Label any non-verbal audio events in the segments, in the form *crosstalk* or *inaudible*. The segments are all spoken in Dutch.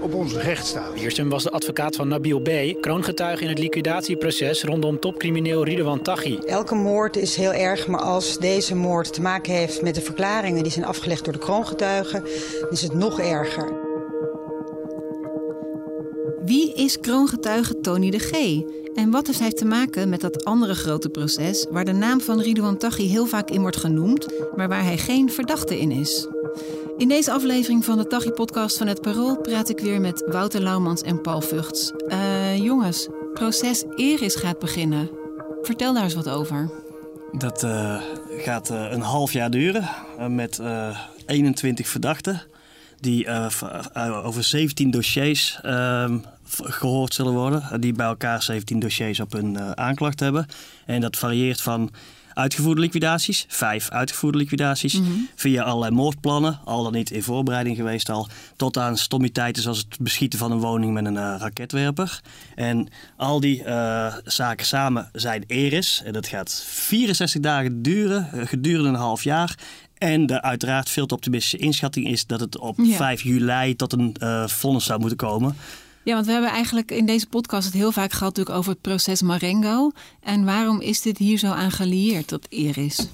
op onze rechtsstaat. Wiersum was de advocaat van Nabil B., kroongetuige in het liquidatieproces rondom topcrimineel Ridwan Taghi. Elke moord is heel erg, maar als deze moord te maken heeft met de verklaringen die zijn afgelegd door de kroongetuigen, is het nog erger. Wie is kroongetuige Tony de G? En wat heeft hij te maken met dat andere grote proces waar de naam van Ridwan Taghi heel vaak in wordt genoemd, maar waar hij geen verdachte in is? In deze aflevering van de Taghi-podcast van het Parool praat ik weer met Wouter Laumans en Paul Vugts. Uh, jongens, proces Eris gaat beginnen. Vertel daar eens wat over. Dat uh, gaat uh, een half jaar duren met 21 verdachten die over 17 dossiers ehm, gehoord zullen worden. Die bij elkaar 17 dossiers op hun aanklacht hebben. En dat varieert van uitgevoerde liquidaties, vijf uitgevoerde liquidaties, mm -hmm. via allerlei moordplannen, al dan niet in voorbereiding geweest al, tot aan stommiteiten zoals het beschieten van een woning met een uh, raketwerper. En al die uh, zaken samen zijn ERIS. En dat gaat 64 dagen duren, uh, gedurende een half jaar. En de uiteraard veel te optimistische inschatting is dat het op ja. 5 juli tot een vonnis zou moeten komen. Ja, want we hebben eigenlijk in deze podcast het heel vaak gehad natuurlijk over het proces Marengo. En waarom is dit hier zo aan gelieerd, dat Eris?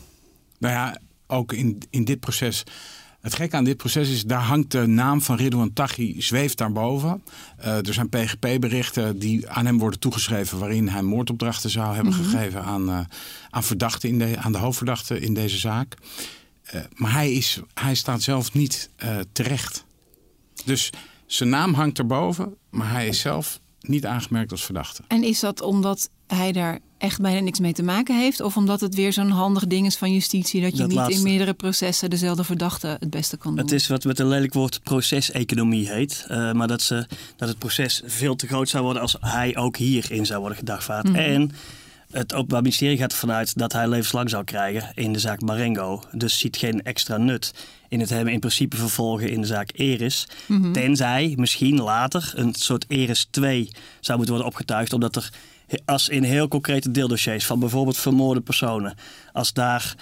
Nou ja, ook in, in dit proces. Het gekke aan dit proces is, daar hangt de naam van Ridouan Taghi, zweeft daarboven. Uh, er zijn PGP-berichten die aan hem worden toegeschreven... waarin hij moordopdrachten zou hebben mm -hmm. gegeven aan, uh, aan, verdachten in de, aan de hoofdverdachten in deze zaak. Uh, maar hij, is, hij staat zelf niet terecht. Dus zijn naam hangt erboven, maar hij is zelf niet aangemerkt als verdachte. En is dat omdat hij daar echt bijna niks mee te maken heeft? Of omdat het weer zo'n handig ding is van justitie... dat je Dat niet laatste. in meerdere processen dezelfde verdachte het beste kan doen? Het is wat met een lelijk woord proceseconomie heet. Uh, maar dat, ze, dat het proces veel te groot zou worden als hij ook hierin zou worden gedagvaard. Mhm. En het Openbaar Ministerie gaat ervan uit dat hij levenslang zou krijgen in de zaak Marengo. Dus ziet geen extra nut in het hebben in principe vervolgen in de zaak Eris. Mhm. Tenzij misschien later een soort Eris 2 zou moeten worden opgetuigd. Omdat er als in heel concrete deeldossiers van bijvoorbeeld vermoorde personen. Als daar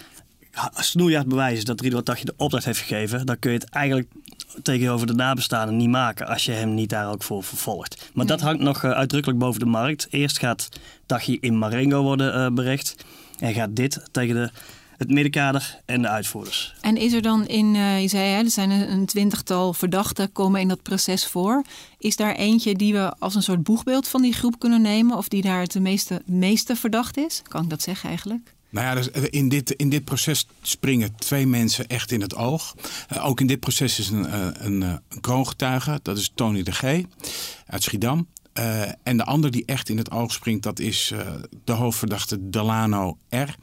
snoeihard bewijs is dat Ridwan Taghi de opdracht heeft gegeven. Dan kun je het eigenlijk tegenover de nabestaanden niet maken als je hem niet daar ook voor vervolgt. Maar dat hangt nog uh, uitdrukkelijk boven de markt. Eerst gaat Taghi in Marengo worden uh, berecht. En gaat dit tegen de, het middenkader en de uitvoerders. En is er dan in, uh, je zei hè, er zijn een, twintigtal verdachten komen in dat proces voor. Is daar eentje die we als een soort boegbeeld van die groep kunnen nemen? Of die daar het meeste, meeste verdacht is? Kan ik dat zeggen eigenlijk? Nou ja, dus in, dit, in dit proces springen twee mensen echt in het oog. Uh, ook in dit proces is een, uh, een, een kroongetuige, dat is Tony de G. uit Schiedam. Uh, en de ander die echt in het oog springt, dat is uh, de hoofdverdachte Delano R.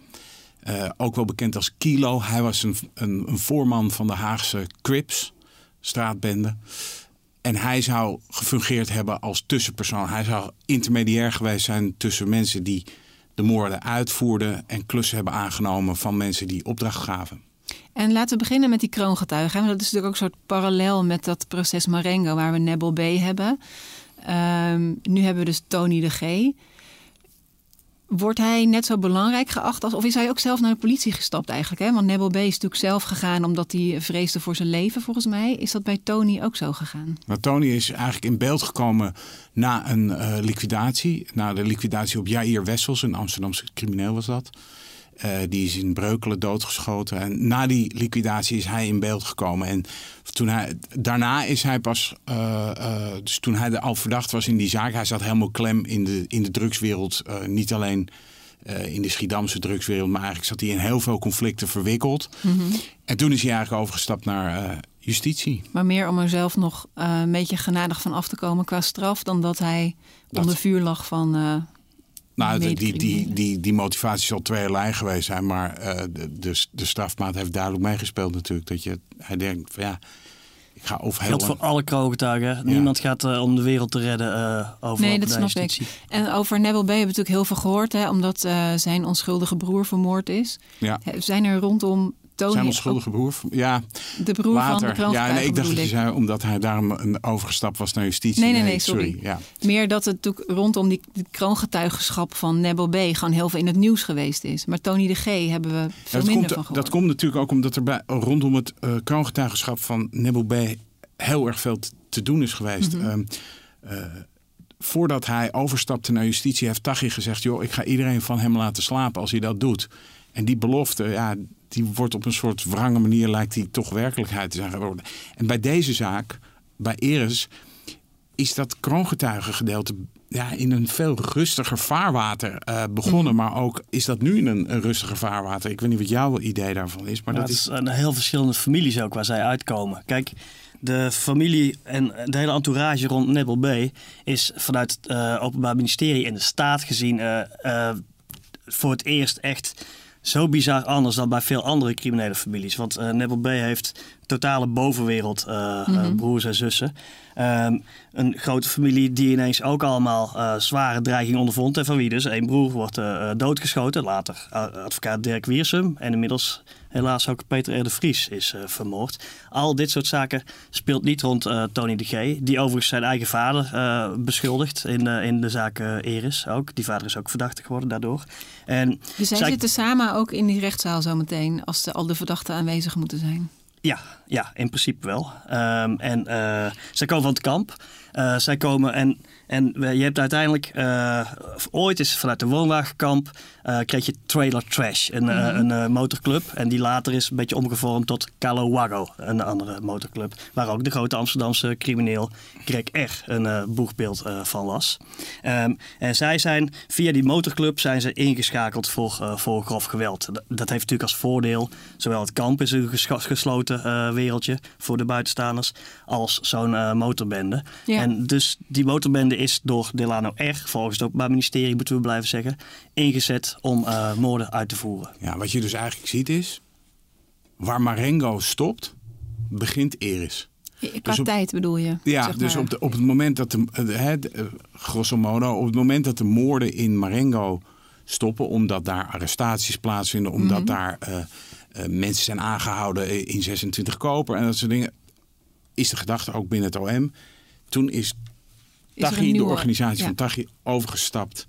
Uh, ook wel bekend als Kilo. Hij was een, een, een voorman van de Haagse Crips, straatbende. En hij zou gefungeerd hebben als tussenpersoon. Hij zou intermediair geweest zijn tussen mensen die de moorden uitvoerden en klussen hebben aangenomen van mensen die opdracht gaven. En laten we beginnen met die kroongetuigen. Want dat is natuurlijk ook een soort parallel met dat proces Marengo, waar we Nebel B hebben. Um, nu hebben we dus Tony de G. Wordt hij net zo belangrijk geacht als. Of is hij ook zelf naar de politie gestapt eigenlijk? Hè? Want Nebel B is natuurlijk zelf gegaan omdat hij vreesde voor zijn leven, volgens mij. Is dat bij Tony ook zo gegaan? Nou, Tony is eigenlijk in beeld gekomen na een uh, liquidatie. Na de liquidatie op Jair Wessels, een Amsterdamse crimineel was dat. Uh, die is in Breukelen doodgeschoten. En na die liquidatie is hij in beeld gekomen. En toen hij, daarna is hij pas, uh, uh, dus toen hij al verdacht was in die zaak, hij zat helemaal klem in de, in de drugswereld. niet alleen in de Schiedamse drugswereld, maar eigenlijk zat hij in heel veel conflicten verwikkeld. Mhm. Mm -hmm. En toen is hij eigenlijk overgestapt naar justitie. Maar meer om er zelf nog een beetje genadig van af te komen qua straf, dan dat hij dat... onder vuur lag van. Nou, die, die, die, die, die motivatie zal tweeërlei geweest zijn. Maar uh, de, de, de strafmaat heeft duidelijk meegespeeld natuurlijk. Dat je, hij denkt van ja, ik ga of heel... Geldt voor alle kroongetuigen. Ja. Niemand gaat uh, om de wereld te redden uh, over Nee, dat snap justitie. ik. En over Nebel B hebben we natuurlijk heel veel gehoord. Hè, omdat zijn onschuldige broer vermoord is. Ja. Zijn er rondom Tony, Zijn onschuldige broer? Ja, de broer later. van de kroongetuige ja, nee, ik dacht dat je zei omdat hij daarom een overgestapt was naar justitie. Nee, nee, nee, sorry. Ja. Meer dat het natuurlijk rondom die, kroongetuigenschap van Nebo B. gewoon heel veel in het nieuws geweest is. Maar Tony de G. hebben we veel minder komt, van gehoord. dat komt natuurlijk ook omdat er bij, rondom het uh, kroongetuigenschap van Nebo B. heel erg veel te, doen is geweest. Mhm. Um, uh, voordat hij overstapte naar justitie heeft Taghi gezegd... joh, ik ga iedereen van hem laten slapen als hij dat doet. En die belofte, ja, die wordt op een soort wrange manier... lijkt die toch werkelijkheid te zijn geworden. En bij deze zaak, bij Eres, is dat kroongetuigengedeelte... Ja, in een veel rustiger vaarwater uh, begonnen. Mm. Maar ook is dat nu in een, een, rustiger vaarwater. Ik weet niet wat jouw idee daarvan is. Maar ja, dat is een heel verschillende families ook waar zij uitkomen. Kijk, de familie en de hele entourage rond Nebel B is vanuit het uh, Openbaar Ministerie en de staat gezien uh, voor het eerst echt zo bizar anders dan bij veel andere criminele families. Want uh, Nebel B heeft totale bovenwereld uh, mm -hmm. broers en zussen. Um, een grote familie die ineens ook allemaal uh, zware dreiging ondervond. En van wie dus één broer wordt uh, doodgeschoten. Later advocaat Dirk Wiersum. En inmiddels helaas ook Peter R. de Vries is vermoord. Al dit soort zaken speelt niet rond Tony de G. Die overigens zijn eigen vader beschuldigt in, in de zaak Eris ook. Die vader is ook verdachte geworden daardoor. En dus zij, zij zitten samen ook in die rechtszaal zometeen. Als de, al de verdachten aanwezig moeten zijn. Ja, ja, in principe wel. Um, en uh, zij komen van het kamp. Uh, zij komen en, en je hebt uiteindelijk, uh, ooit is vanuit de woonwagenkamp, kreeg je Trailer Trash, een, mm -hmm. een motorclub. En die later is een beetje omgevormd tot Calowago, een andere motorclub. Waar ook de grote Amsterdamse crimineel Greg R. een boegbeeld van was. Um, en zij zijn, via die motorclub zijn ze ingeschakeld voor, voor grof geweld. Dat, dat heeft natuurlijk als voordeel, zowel het kamp is een gesloten wereldje voor de buitenstaanders, als zo'n motorbende. Ja. En dus die motorbende is door Delano R, volgens het Openbaar Ministerie moeten we blijven zeggen, ingezet om uh, moorden uit te voeren. Ja, wat je dus eigenlijk ziet is, waar Marengo stopt, begint Eris. Qua dus op, tijd bedoel je? Ja, zeg dus maar. op, de, op het moment dat de, de, de, grosso modo, op het moment dat de moorden in Marengo stoppen, omdat daar arrestaties plaatsvinden, omdat mm -hmm. daar uh, uh, mensen zijn aangehouden in 26 koper en dat soort dingen, is de gedachte ook binnen het OM. Toen is Taghi, de organisatie ja. van Taghi, overgestapt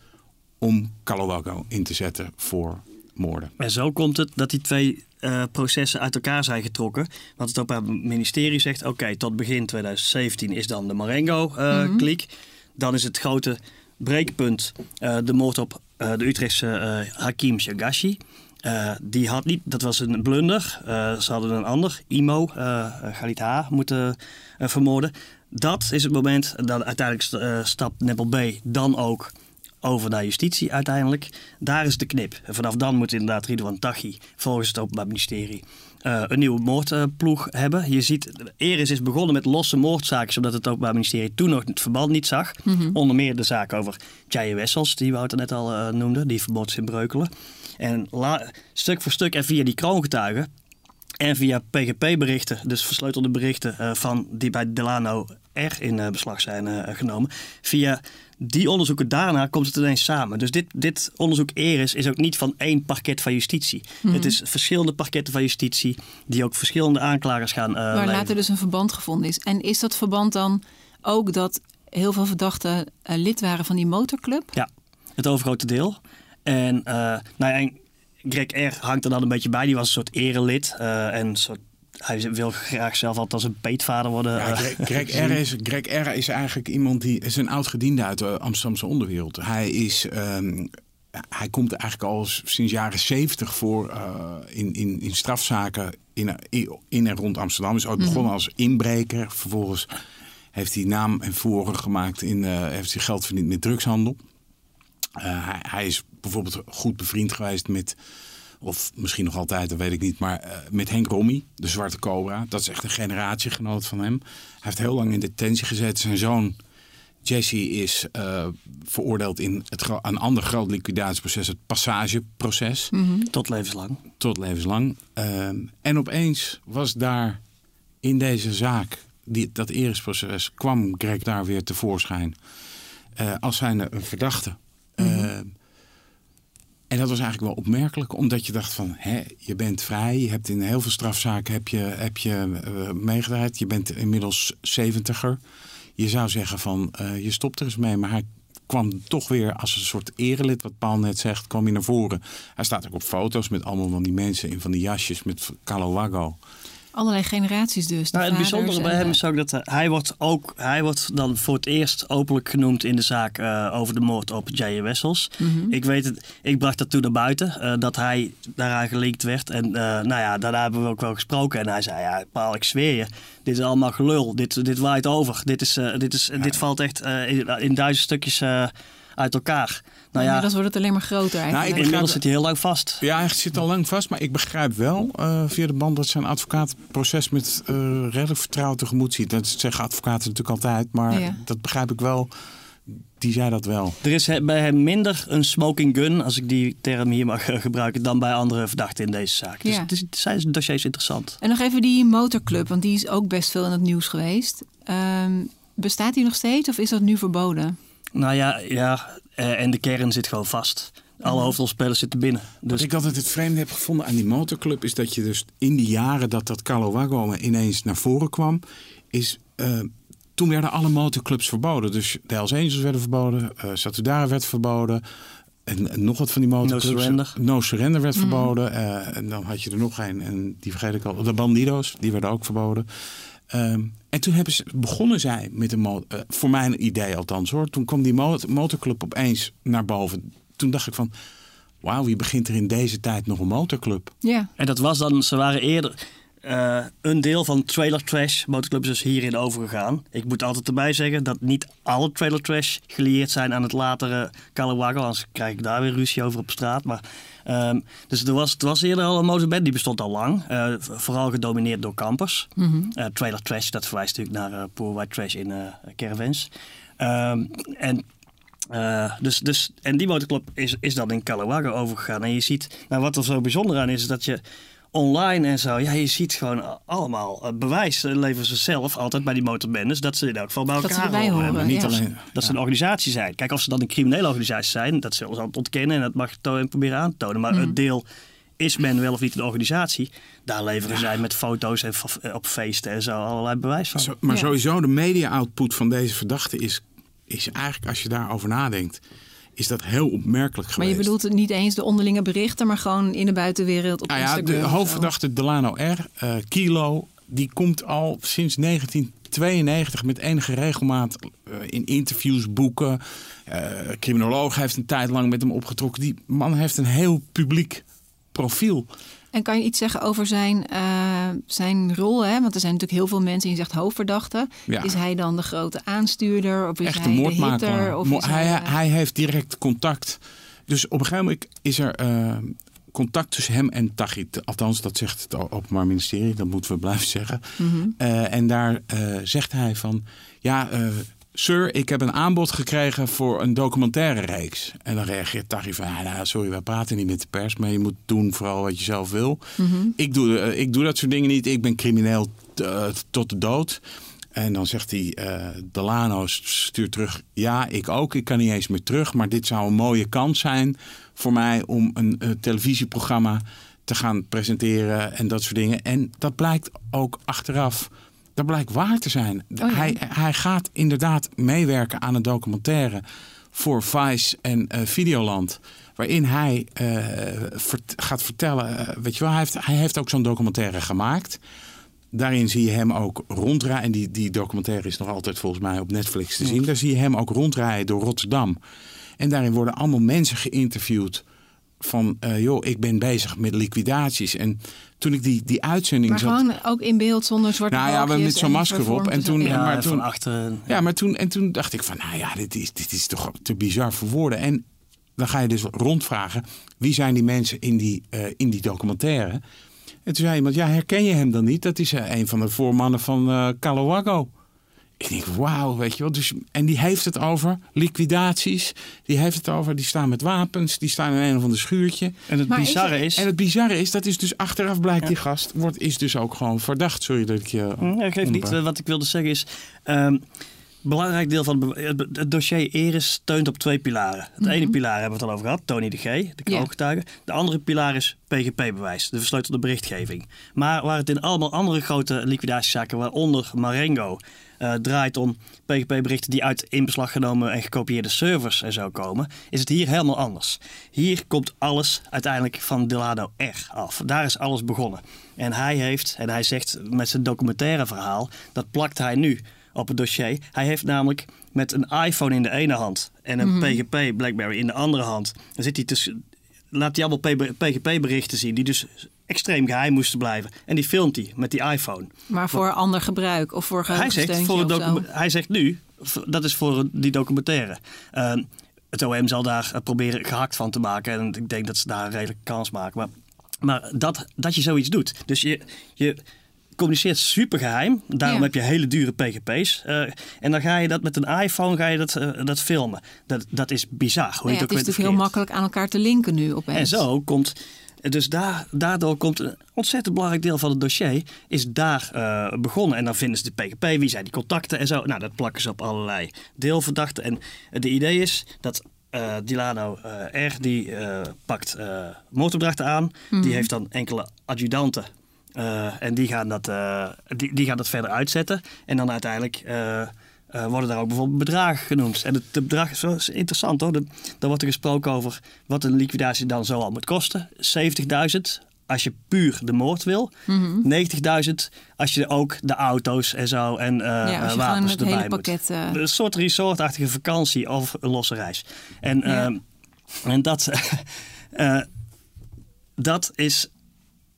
om Calowago in te zetten voor moorden. En zo komt het dat die twee uh, processen uit elkaar zijn getrokken. Want het Openbaar Ministerie zegt, oké, okay, tot begin 2017 is dan de Marengo-kliek. Uh, mm -hmm. Dan is het grote breekpunt uh, de moord op de Utrechtse Hakim Shagashi. Uh, die had niet, dat was een blunder. Uh, ze hadden een ander, Imo, uh, Galit H, moeten vermoorden. Dat is het moment dat uiteindelijk stapt Nebel B dan ook over naar justitie uiteindelijk. Daar is de knip. En vanaf dan moet inderdaad Ridwan Taghi, volgens het Openbaar Ministerie, uh, een nieuwe moordploeg uh, hebben. Je ziet, Eris is begonnen met losse moordzaken, zodat het Openbaar Ministerie toen nog het verband niet zag. Mhm. Mm -hmm. Onder meer de zaak over Tjaye Wessels, die Wouter net al uh, noemde, die vermoord is in Breukelen. En stuk voor stuk en via die kroongetuigen en via PGP-berichten, dus versleutelde berichten uh, van die bij Delano R in uh, beslag zijn uh, genomen. Via die onderzoeken daarna komt het ineens samen. Dus dit, dit onderzoek Eris is ook niet van één parket van justitie. Mm Mhm. Het is verschillende parketten van justitie die ook verschillende aanklagers gaan Waar leveren. later dus een verband gevonden is. En is dat verband dan ook dat heel veel verdachten lid waren van die motorclub? Ja, het overgrote deel. En, uh, nou ja, en Greg R. hangt er dan een beetje bij. Die was een soort erelid. Uh, en soort, hij wil graag zelf altijd als een peetvader worden. Ja, Greg, Greg, *laughs* R. Is, Greg R. is eigenlijk iemand die is een oud gediende uit de Amsterdamse onderwereld. Hij is. Um, hij komt eigenlijk al sinds jaren zeventig voor uh, in, in, in strafzaken in, in en rond Amsterdam. Is ook begonnen mm -hmm. als inbreker. Vervolgens heeft hij naam en voren gemaakt. In, uh, heeft hij geld verdiend met drugshandel. Uh, hij, hij, is bijvoorbeeld goed bevriend geweest met, of misschien nog altijd, dat weet ik niet, maar uh, met Henk Rommy, de Zwarte Cobra. Dat is echt een generatiegenoot van hem. Hij heeft heel lang in detentie gezet. Zijn zoon Jesse is uh, veroordeeld in het, een ander groot liquidatieproces, het passageproces. Mm -hmm. Tot levenslang. Tot levenslang. en opeens was daar in deze zaak, die, dat Erisproces, kwam Greg daar weer tevoorschijn als zijn een verdachte. En dat was eigenlijk wel opmerkelijk, omdat je dacht van, hè, je bent vrij, je hebt in heel veel strafzaken heb je, heb je uh, je bent inmiddels zeventiger. Je zou zeggen van, uh, je stopt er eens mee, maar hij kwam toch weer als een soort erelid, wat Paul net zegt, kwam hij naar voren. Hij staat ook op foto's met allemaal van die mensen in van die jasjes met Calowago. Allerlei generaties dus. Nou, het bijzondere bij hem is ook dat uh, hij, wordt ook, hij wordt dan voor het eerst openlijk genoemd in de zaak uh, over de moord op J.J. Wessels. Mm -hmm. Ik weet het, ik bracht dat toen naar buiten, uh, dat hij daaraan gelinkt werd. En nou ja, daarna hebben we ook wel gesproken. En hij zei, ja Paul, ik zweer je, dit is allemaal gelul. Dit, dit waait over. Dit, is, dit, is, dit valt echt in, in duizend stukjes uit elkaar. Nou ja, inmiddels wordt het alleen maar groter eigenlijk. Nou, inmiddels zit hij heel lang vast. Ja, hij zit al lang vast. Maar ik begrijp wel uh, via de band dat zijn advocaat het proces met uh, redelijk vertrouwen tegemoet ziet. Dat zeggen advocaten natuurlijk altijd. Maar ja. dat begrijp ik wel. Die zei dat wel. Er is bij hem minder een smoking gun, als ik die term hier mag gebruiken, dan bij andere verdachten in deze zaak. Dus, Ja. dus zijn dossiers interessant. En nog even die motorclub, want die is ook best veel in het nieuws geweest. Um, bestaat die nog steeds of is dat nu verboden? Nou ja, ja uh, en de kern zit gewoon vast. Alle hoofdrolspelers zitten binnen. Dus Wat ik altijd het vreemde heb gevonden aan die motorclub... is dat je dus in die jaren dat dat Calowago ineens naar voren kwam... is uh, toen werden alle motorclubs verboden. Dus de Hells Angels werden verboden, uh, Satudara werd verboden... En, en, nog wat van die motorclubs. No Surrender. No Surrender werd mm. verboden. Uh, en dan had je er nog een, en die vergeet ik al. De Bandido's, die werden ook verboden. Um, en toen hebben ze, begonnen zij met een, uh, voor mijn idee althans hoor. Toen kwam die motor, motorclub opeens naar boven. Toen dacht ik van, wauw, wie begint er in deze tijd nog een motorclub? Ja. En dat was dan, ze waren eerder uh, een deel van Trailer Trash motorclubs is hierin overgegaan. Ik moet altijd erbij zeggen dat niet alle Trailer Trash gelieerd zijn aan het latere Calawago. Anders krijg ik daar weer ruzie over op straat. Maar, um, dus er was, het was eerder al een motorband, die bestond al lang. Uh, vooral gedomineerd door campers. Mhm. Mm -hmm. uh, Trailer Trash, dat verwijst natuurlijk naar Poor White Trash in caravans. Um, en uh, dus, dus, en die motorclub is, is dan in Calawago overgegaan. En je ziet, nou, wat er zo bijzonder aan is, is dat je online en zo, ja, je ziet gewoon allemaal uh, bewijs uh, leveren ze zelf altijd bij die motorbendes dat ze in elk geval bij dat elkaar ze erbij horen. horen. Niet ja. alleen dat ja. ze een organisatie zijn. Kijk, of ze dan een criminele organisatie zijn, dat zullen ze altijd ontkennen en dat mag je proberen aan te tonen. Maar mm. het deel is men wel of niet een organisatie, daar leveren ja. zij met foto's en op feesten en zo allerlei bewijs van. Zo, maar ja. sowieso de media-output van deze verdachte is, is eigenlijk, als je daarover nadenkt, is dat heel opmerkelijk geweest. Maar je bedoelt niet eens de onderlinge berichten, maar gewoon in de buitenwereld op nou ja. De hoofdverdachte Delano R, uh, Kilo, die komt al sinds 1992 met enige regelmaat uh, in interviews, boeken. Uh, criminoloog heeft een tijd lang met hem opgetrokken. Die man heeft een heel publiek profiel. En kan je iets zeggen over zijn, uh, zijn rol? Hè? Want er zijn natuurlijk heel veel mensen die zegt hoofdverdachte. Ja. Is hij dan de grote aanstuurder? Of is Echt hij moordmaker. de hitter? Of Mo hij, hij, hij, heeft direct contact. Dus op een gegeven moment is er uh, contact tussen hem en Tagit. Althans, dat zegt het Openbaar Ministerie. Dat moeten we blijven zeggen. Mm -hmm. uh, en daar zegt hij van... Ja, Sir, ik heb een aanbod gekregen voor een documentaire reeks. En dan reageert Taghi van, ja, nou, sorry, wij praten niet met de pers, maar je moet doen vooral wat je zelf wil. Mm -hmm. ik, doe, uh, ik doe dat soort dingen niet, ik ben crimineel uh, tot de dood. En dan zegt hij, uh, Delano stuurt terug, ja, ik ook, ik kan niet eens meer terug, maar dit zou een mooie kans zijn voor mij om een televisieprogramma te gaan presenteren en dat soort dingen. En dat blijkt ook achteraf dat blijkt waar te zijn. Oh ja. hij, hij gaat inderdaad meewerken aan een documentaire voor Vice en uh, Videoland. Waarin hij uh, vert, gaat vertellen. Uh, weet je wel, hij heeft, hij heeft ook zo'n documentaire gemaakt. Daarin zie je hem ook rondrijden. En die, die documentaire is nog altijd volgens mij op Netflix te zien. Ja. Daar zie je hem ook rondrijden door Rotterdam. En daarin worden allemaal mensen geïnterviewd. Van, joh, ik ben bezig met liquidaties. En toen ik die, die uitzending maar zat... gewoon ook in beeld zonder zwarte Nou ja, met zo'n masker op. En toen, ja, maar toen, van achter. Ja, maar toen, en toen dacht ik van, nou ja, dit is, dit is toch te bizar voor woorden. En dan ga je dus rondvragen, wie zijn die mensen in die, uh, in die documentaire? En toen zei iemand, ja, herken je hem dan niet? Dat is uh, een van de voormannen van uh, Calawago. Ik denk, wauw, weet je wel. Dus, en die heeft het over liquidaties. Die heeft het over, die staan met wapens. Die staan in een of ander schuurtje. En het Maar bizarre is... En het bizarre is, dat is dus achteraf blijkt die gast... Wordt, is dus ook gewoon verdacht. Sorry dat ik je... Hm, Ja, geeft niet. onderbreek. Eh, Wat ik wilde zeggen is... ehm, belangrijk deel van het, dossier Eris steunt op twee pilaren. Het ene pilaar hebben we het al over gehad, Tony de G, de kroongetuige. De andere pilaar is PGP-bewijs, de versleutelde berichtgeving. Maar waar het in allemaal andere grote liquidatiezaken, waaronder Marengo, eh, draait om PGP-berichten die uit in beslag genomen en gekopieerde servers en zo komen, is het hier helemaal anders. Hier komt alles uiteindelijk van Delano R af. Daar is alles begonnen. En hij heeft, en hij zegt met zijn documentaire verhaal, dat plakt hij nu op het dossier. Hij heeft namelijk met een iPhone in de ene hand en een PGP Blackberry in de andere hand. Dan zit hij tussen, laat hij allemaal PGP-berichten zien die dus extreem geheim moesten blijven. En die filmt hij met die iPhone. Maar voor ander gebruik of voor Hij zegt, voor hij zegt nu, dat is voor die documentaire. Ehm, het OM zal daar eh, proberen gehakt van te maken. En ik denk dat ze daar een redelijke kans maken. Maar, maar dat, dat je zoiets doet. Dus je, je communiceert super geheim. Daarom Ja. heb je hele dure PGP's. eh, en dan ga je dat met een iPhone ga je dat, eh, dat filmen. Dat, dat is bizar. Hoe Nou je ja, het is natuurlijk heel makkelijk aan elkaar te linken nu opeens. en zo komt. Dus daar, daardoor komt een ontzettend belangrijk deel van het dossier is daar eh, begonnen. En dan vinden ze de PGP, wie zijn die contacten en zo. Nou, dat plakken ze op allerlei deelverdachten. En de idee is dat eh Dilano eh, R, die pakt moordopdrachten aan. Die heeft dan enkele adjudanten. en die gaan, dat, die, die gaan dat verder uitzetten. En dan uiteindelijk eh, worden daar ook bijvoorbeeld bedragen genoemd. En het, het bedrag is wel interessant hoor. De- Dan wordt er gesproken over wat een liquidatie dan zo al moet kosten. 70.000 als je puur de moord wil. 90.000 als je ook de auto's en zo en eh, ja, als je gewoon wapens het erbij hele moet. pakket... Een soort resortachtige vakantie of een losse reis. En, Ja. ehm, en dat, *laughs* eh, dat is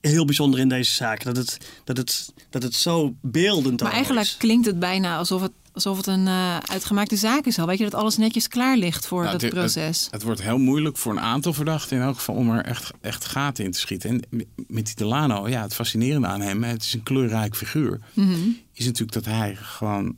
heel bijzonder in deze zaak. Dat het, dat het, dat het zo beeldend maar allemaal eigenlijk is. klinkt het bijna alsof het, alsof het een eh, uitgemaakte zaak is al. Weet je, dat alles netjes klaar ligt voor Nou, dat het- proces. Het, het wordt heel moeilijk voor een aantal verdachten in elk geval om er echt, echt gaten in te schieten. En met die Delano, ja, het fascinerende aan hem, het is een kleurrijk figuur, Mhm. is natuurlijk dat hij gewoon...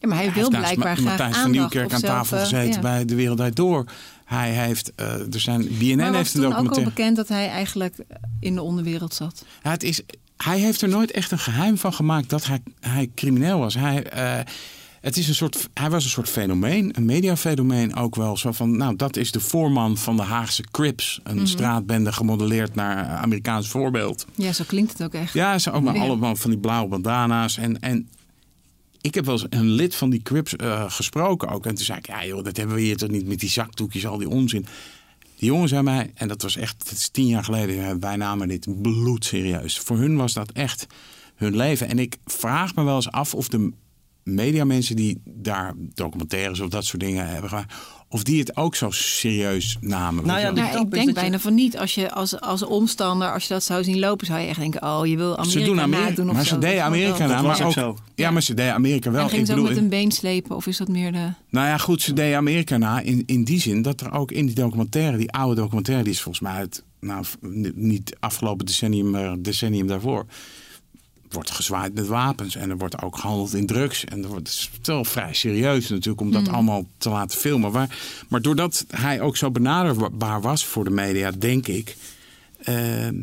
Ja, maar hij, Hij wil heeft naast blijkbaar graag van Nieuwkerk aan zelf, tafel eh, gezeten ja. bij De Wereld Door. Hij heeft, eh, er zijn, BNN Maar heeft een toen ook al documentaire... bekend dat hij eigenlijk in de onderwereld zat? Ja, het is, hij heeft er nooit echt een geheim van gemaakt dat hij, hij crimineel was. Hij, eh, het is een soort, hij was een soort fenomeen, een mediafenomeen ook wel. Zo van, nou, dat is de voorman van de Haagse Crips. Een Mhm. straatbende gemodelleerd naar Amerikaans voorbeeld. Ja, zo klinkt het ook echt. Ja, ze ook maar allemaal van die blauwe bandana's. En, en ik heb wel eens een lid van die Crips eh, gesproken ook. En toen zei ik, ja joh, dat hebben we hier toch niet met die zakdoekjes, al die onzin. Die jongen zei mij, en dat was echt, is tien jaar geleden, eh, wij namen dit bloedserieus. Voor hun was dat echt hun leven. En ik vraag me wel eens af of de mediamensen die daar documentaires of dat soort dingen hebben gemaakt, of die het ook zo serieus namen. Nou ja, de Nou, ik denk je- bijna van niet. Als je als, als omstander, als je dat zou zien lopen, zou je echt denken: oh, je wil Amerika ze doen Amerika, of maar zo. ze deden Amerika na, maar ook zo. ja, maar ze deden Amerika wel. En ging ik ze ook bedoel, met een been slepen of is dat meer de... Nou ja, goed, ze deden Amerika na in, in die zin dat er ook in die documentaire, die oude documentaire, die is volgens mij het, nou, niet afgelopen decennium, maar decennium daarvoor, wordt gezwaaid met wapens en er wordt ook gehandeld in drugs. En wordt, het is wel vrij serieus natuurlijk om dat allemaal te laten filmen. Maar, maar doordat hij ook zo benaderbaar was voor de media, denk ik, ehm,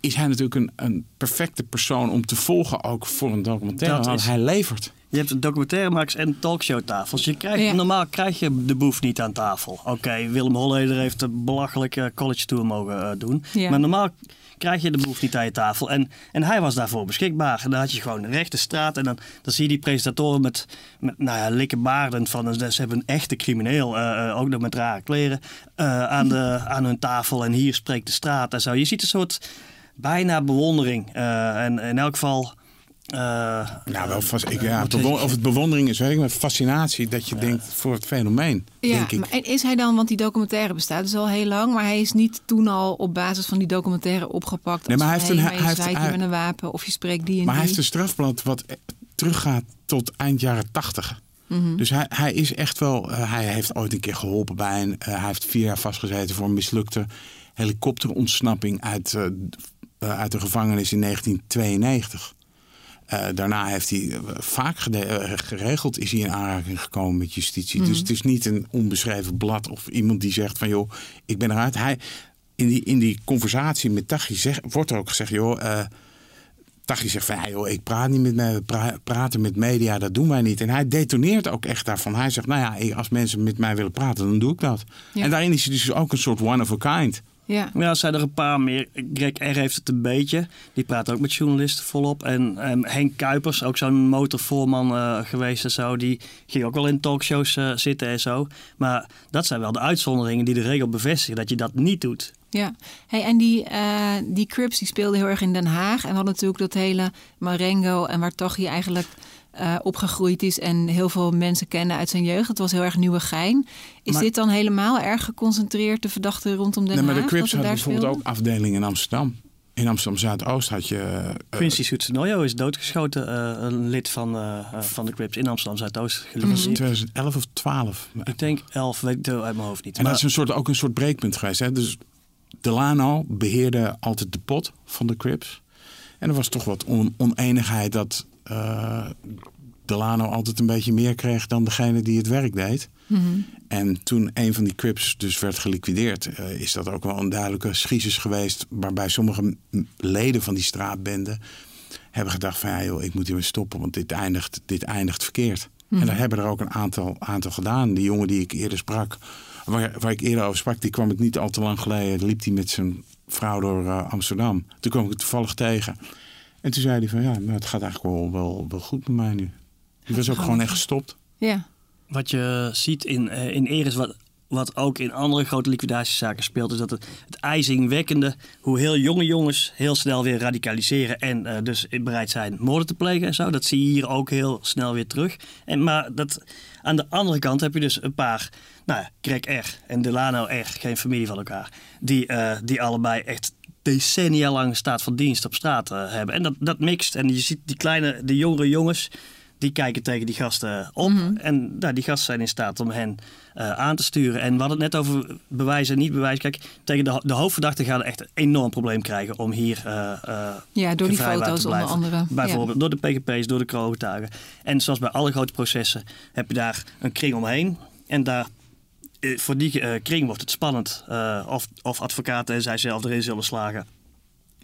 is hij natuurlijk een, een perfecte persoon om te volgen ook voor een documentaire. Dat is- hij levert. Je hebt documentairemakers en talkshowtafels. Je krijgt, Ja. Normaal krijg je de boef niet aan tafel. Oké, Willem Holleder heeft een belachelijke college tour mogen eh, doen. Ja. Maar normaal krijg je de boef niet aan je tafel. En, en hij was daarvoor beschikbaar. En dan had je gewoon een rechte straat. En dan, dan zie je die presentatoren met, met nou ja, likke baarden. Van, ze hebben een echte crimineel, eh, eh, ook nog met rare kleren, aan, de, *laughs* aan hun tafel. En hier spreekt de straat en zo. Je ziet een soort bijna bewondering. En in elk geval... eh, Ja, wel vast, ik, ja, of het bewondering is, weet ik, maar fascinatie dat je denkt voor het fenomeen, Ja, denk ik. maar en is hij dan, want die documentaire bestaat dus al heel lang, maar hij is niet toen al op basis van die documentaire opgepakt. Nee, maar hij heeft een- hij je heeft- hij- met een wapen of je spreekt die en Maar hij heeft een strafblad wat eh, teruggaat tot eind jaren tachtig. Mhm. Dus hij, hij is echt wel, eh, hij heeft ooit een keer geholpen bij een, eh, hij heeft vier jaar vastgezeten voor een mislukte helikopterontsnapping uit, eh, eh, uit de gevangenis in 1992. Eh, daarna heeft hij eh, vaak eh, geregeld is hij in aanraking gekomen met justitie. Dus het is niet een onbeschreven blad of iemand die zegt van joh, ik ben eruit. Hij, in, die, in die conversatie met Tachi zeg, wordt er ook gezegd, joh, eh, Tachi zegt van, joh, ik praat niet met mij, pra- praten met media, dat doen wij niet. En hij detoneert ook echt daarvan. Hij zegt, nou ja, als mensen met mij willen praten, dan doe ik dat. Ja. En daarin is hij dus ook een soort one of a kind. Ja. Ja, er zijn er een paar meer. Greg R. heeft het een beetje. Die praat ook met journalisten volop. En ehm, Henk Kuipers, ook zo'n motorvoorman eh, geweest en zo. Die ging ook wel in talkshows eh, zitten en zo. Maar dat zijn wel de uitzonderingen die de regel bevestigen. Dat je dat niet doet. Ja, hey, en die, eh die Crips die speelden heel erg in Den Haag. En we hadden natuurlijk dat hele Marengo en waar Tachi eigenlijk eh, opgegroeid is en heel veel mensen kennen uit zijn jeugd. Het was heel erg Nieuwegein. Is Maar- dit dan helemaal erg geconcentreerd, de verdachte rondom Den Nee, maar Haag? de Crips hadden bijvoorbeeld ook afdelingen in Amsterdam. In Amsterdam Zuidoost had je. eh, Quincy Soetsenooyo is doodgeschoten. eh, een lid van, van de Crips in Amsterdam Zuidoost. dat was in 2011 of 12. Ik denk 11, weet ik uit mijn hoofd niet. En Maar- dat is een soort, ook een soort breekpunt geweest. Hè? Dus Delano beheerde altijd de pot van de Crips. En er was toch wat on- oneenigheid dat Delano altijd een beetje meer kreeg dan degene die het werk deed. Mhm. En toen een van die Crips dus werd geliquideerd, eh, is dat ook wel een duidelijke schisis geweest. Waarbij sommige leden van die straatbende hebben gedacht van ja joh, ik moet hiermee stoppen, want dit eindigt, dit eindigt verkeerd. En daar hebben er ook een aantal, aantal gedaan. Die jongen die ik eerder sprak, waar, waar ik eerder over sprak, die kwam ik niet al te lang geleden. liep hij met zijn vrouw door eh, Amsterdam. Toen kwam ik het toevallig tegen. En toen zei hij van ja, nou, het gaat eigenlijk wel, wel, wel goed met mij nu. Die was ook gewoon echt gestopt. Ja, Wat je ziet in, eh, in Eris, wat, wat ook in andere grote liquidatiezaken speelt, is dat het, het ijzingwekkende, hoe heel jonge jongens heel snel weer radicaliseren en eh, dus bereid zijn moorden te plegen en zo. Dat zie je hier ook heel snel weer terug. En, maar dat, aan de andere kant heb je dus een paar, nou ja, Greg R. en Delano R., geen familie van elkaar, die, eh, die allebei echt decennia lang staat van dienst op straat eh, hebben. En dat, dat mixt. En je ziet die kleine, de jongere jongens, die kijken tegen die gasten op. En nou, die gasten zijn in staat om hen eh, aan te sturen. En we hadden het net over bewijzen en niet bewijzen. Kijk, tegen de, de hoofdverdachte gaan we echt een enorm probleem krijgen om hier eh eh, ja door die foto's onder andere. Bijvoorbeeld door de PGP's, door de kroongetuigen. En zoals bij alle grote processen heb je daar een kring omheen. En daar, voor die eh, kring wordt het spannend eh, of, of advocaten en zij zelf erin zullen slagen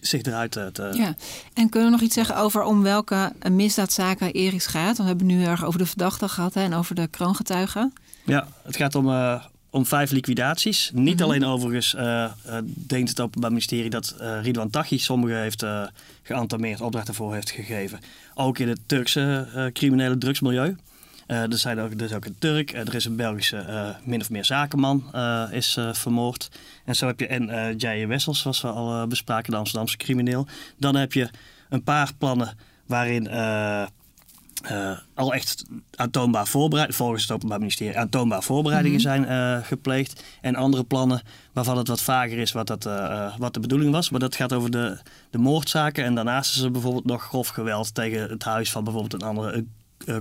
zich eruit eh, te... Ja. en kunnen we nog iets zeggen over om welke eh, misdaadzaken Eris gaat? Want we hebben nu erg over de verdachte gehad hè, en over de kroongetuigen. Ja, het gaat om, eh, om vijf liquidaties. Niet Mhm. alleen overigens eh, eh, denkt het Openbaar Ministerie dat eh Ridwan Taghi sommige heeft uh, geantameerd, opdracht ervoor heeft gegeven. Ook in het Turkse uh, criminele drugsmilieu. Uh, er, zijn ook, er is ook een Turk, er is een Belgische uh, min of meer zakenman is vermoord. En zo heb je en Jair Wessels, zoals we al bespraken, de Amsterdamse crimineel. Dan heb je een paar plannen waarin uh, al echt aantoonbaar voorbereid, volgens het Openbaar Ministerie, aantoonbaar voorbereidingen mm -hmm. zijn uh, gepleegd. En andere plannen waarvan het wat vager is wat, dat, uh, wat de bedoeling was. Maar dat gaat over de, de moordzaken. En daarnaast is er bijvoorbeeld nog grof geweld tegen het huis van bijvoorbeeld een andere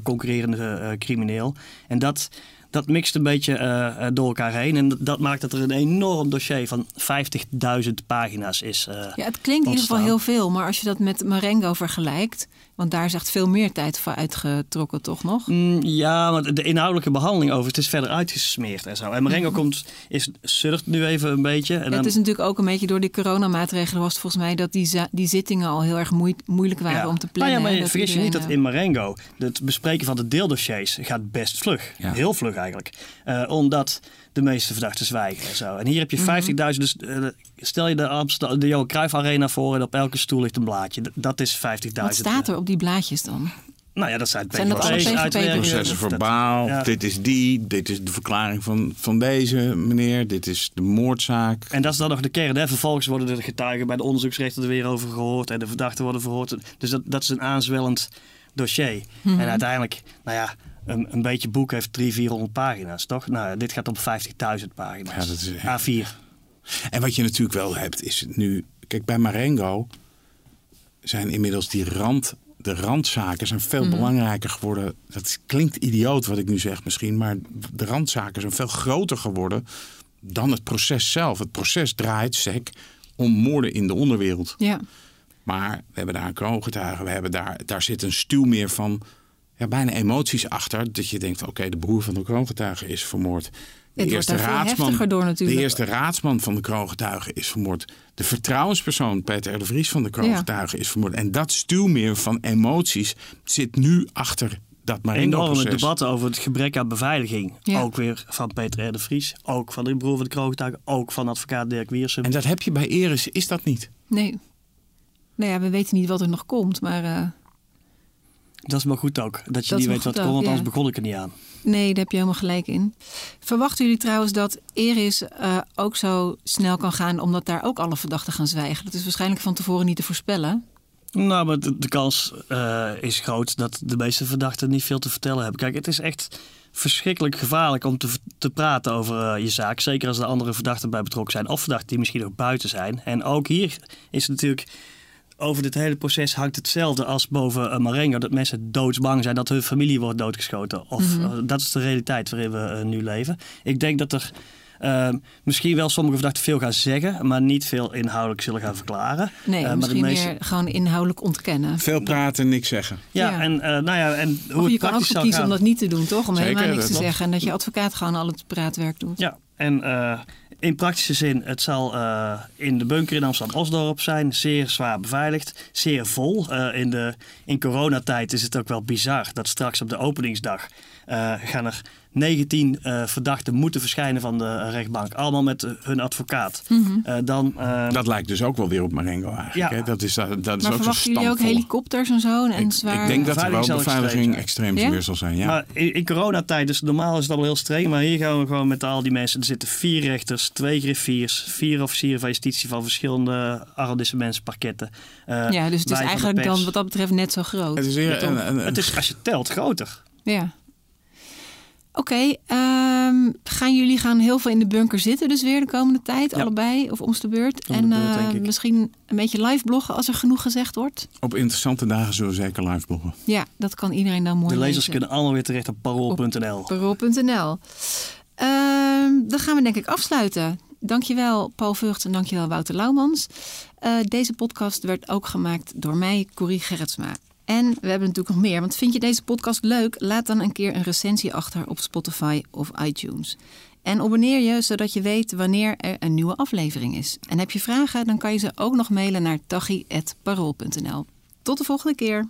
concurrerende crimineel. En dat, dat mixt een beetje uh, door elkaar heen. En dat, maakt dat er een enorm dossier van 50.000 pagina's is. Uh, ja, het klinkt in ieder geval heel veel. Maar als je dat met Marengo vergelijkt... want daar is echt veel meer tijd voor uitgetrokken, toch nog? Mm, ja, maar de inhoudelijke behandeling over het is verder uitgesmeerd en zo. En Marengo mm. komt, is, surft nu even een beetje. En ja, dan... Het is natuurlijk ook een beetje door die coronamaatregelen... was het volgens mij dat die, die zittingen al heel erg moe moeilijk waren ja. om te plannen. Nou ja, maar vergis je niet dat in Marengo... het bespreken van de deeldossiers gaat best vlug. Ja. Heel vlug eigenlijk. Uh, omdat de meeste verdachten zwijgen en zo. En hier heb je 50.000. Mm -hmm. Dus uh, stel je de, de Johan Cruijff Arena voor... en op elke stoel ligt een blaadje. Dat is 50.000. Wat staat er op die blaadjes dan? Nou ja, dat zijn, zijn dat. Processen verbaal. Ja. Dit is die. Dit is de verklaring van, van deze meneer. Dit is de moordzaak. En dat is dan nog de kern. Hè? Vervolgens worden de getuigen bij de onderzoeksrechter er weer over gehoord. En de verdachten worden verhoord. Dus dat, dat is een aanzwellend dossier. Mm Mhm. -hmm. En uiteindelijk, nou ja... Een, een beetje boek heeft 300, 400 pagina's, toch? Nou, dit gaat om 50.000 pagina's. Ja, dat is, A4. En wat je natuurlijk wel hebt, is nu... Kijk, bij Marengo zijn inmiddels die rand... De randzaken zijn veel mm -hmm. belangrijker geworden. Dat klinkt idioot wat ik nu zeg misschien. Maar de randzaken zijn veel groter geworden dan het proces zelf. Het proces draait, sec, om moorden in de onderwereld. Ja. Maar we hebben daar een kroongetuige. We hebben daar, daar zit een stuw meer van ja, bijna emoties achter. Dat je denkt, oké, okay, de broer van de kroongetuige is vermoord. De Het wordt daar veel heftiger door natuurlijk. De eerste raadsman van de kroongetuigen is vermoord. De vertrouwenspersoon Peter R. de Vries van de kroongetuigen is vermoord. En dat stuwmeer van emoties zit nu achter dat Enorme debatten over het gebrek aan beveiliging. Ja. Ook weer van Peter R. de Vries. Ook van de broer van de kroongetuigen. Ook van advocaat Dirk Wiersum. En dat heb je bij Eris, is dat niet? Nee. Nou ja, we weten niet wat er nog komt, maar eh, Dat is maar goed ook. Dat je Dat niet weet wat komt, want anders ja. begon ik er niet aan. nee, daar heb je helemaal gelijk in. Verwachten jullie trouwens dat Eris eh, ook zo snel kan gaan, omdat daar ook alle verdachten gaan zwijgen? Dat is waarschijnlijk van tevoren niet te voorspellen. Nou, maar de, de kans eh, is groot dat de meeste verdachten niet veel te vertellen hebben. Kijk, het is echt verschrikkelijk gevaarlijk om te, te praten over eh, je zaak. Zeker als er andere verdachten bij betrokken zijn. Of verdachten die misschien ook buiten zijn. En ook hier is het natuurlijk... Over dit hele proces hangt hetzelfde als boven uh, Marengo. Dat mensen doodsbang zijn dat hun familie wordt doodgeschoten. Of Mhm. eh, dat is de realiteit waarin we eh, nu leven. Ik denk dat er eh, misschien wel sommige verdachten veel gaan zeggen. Maar niet veel inhoudelijk zullen gaan verklaren. Nee, Eh, de misschien meeste- meer gewoon inhoudelijk ontkennen. Veel praten, niks zeggen. Ja, Ja. en uh, nou ja, en hoe Of het je kan ook kiezen gaan. om dat niet te doen, toch? Om Zeker, helemaal niks te klopt. zeggen. En dat je advocaat gewoon al het praatwerk doet. Ja, en uh, in praktische zin, het zal uh, in de bunker in Amsterdam-Osdorp zijn. Zeer zwaar beveiligd, zeer vol. Uh, in, de, in coronatijd is het ook wel bizar dat straks op de openingsdag gaan er 19 uh, verdachten moeten verschijnen van de rechtbank. Allemaal met uh, hun advocaat. Mhm. Uh, dan, uh, Dat lijkt dus ook wel weer op Marengo eigenlijk. Ja. Hè? Dat is, dat is Maar ook zo'n verwachten jullie ook helikopters en zo? En Ik, zwaar... ik denk dat er wel Beveiliging extreem Ja? weer zal zijn. Ja. Maar in, in coronatijd, dus normaal is het allemaal heel streng. Maar hier gaan we gewoon met al die mensen. Er zitten vier rechters, twee griffiers, vier officieren van justitie van verschillende arrondissementsparketten. Uh, ja, dus het is de eigenlijk dan wat dat betreft net zo groot. het is weer Toch? een, een, een- Het is als je telt groter. Ja. Oké, ehm, gaan jullie gaan heel veel in de bunker zitten dus weer de komende tijd, Ja. allebei of om de beurt? Om de en beurt, eh, denk ik. misschien een beetje live bloggen als er genoeg gezegd wordt? op interessante dagen zullen we zeker live bloggen. Ja, dat kan iedereen dan mooi De lezers lezen. kunnen allemaal weer terecht op parool.nl. Parool.nl. Ehm, dan gaan we denk ik afsluiten. Dankjewel Paul Vught en dankjewel Wouter Laumans. Eh, deze podcast werd ook gemaakt door mij, Corrie Gerritsma. En we hebben natuurlijk nog meer. Want vind je deze podcast leuk? Laat dan een keer een recensie achter op Spotify of iTunes. En abonneer je zodat je weet wanneer er een nieuwe aflevering is. En heb je vragen, dan kan je ze ook nog mailen naar tachi.parool.nl. Tot de volgende keer.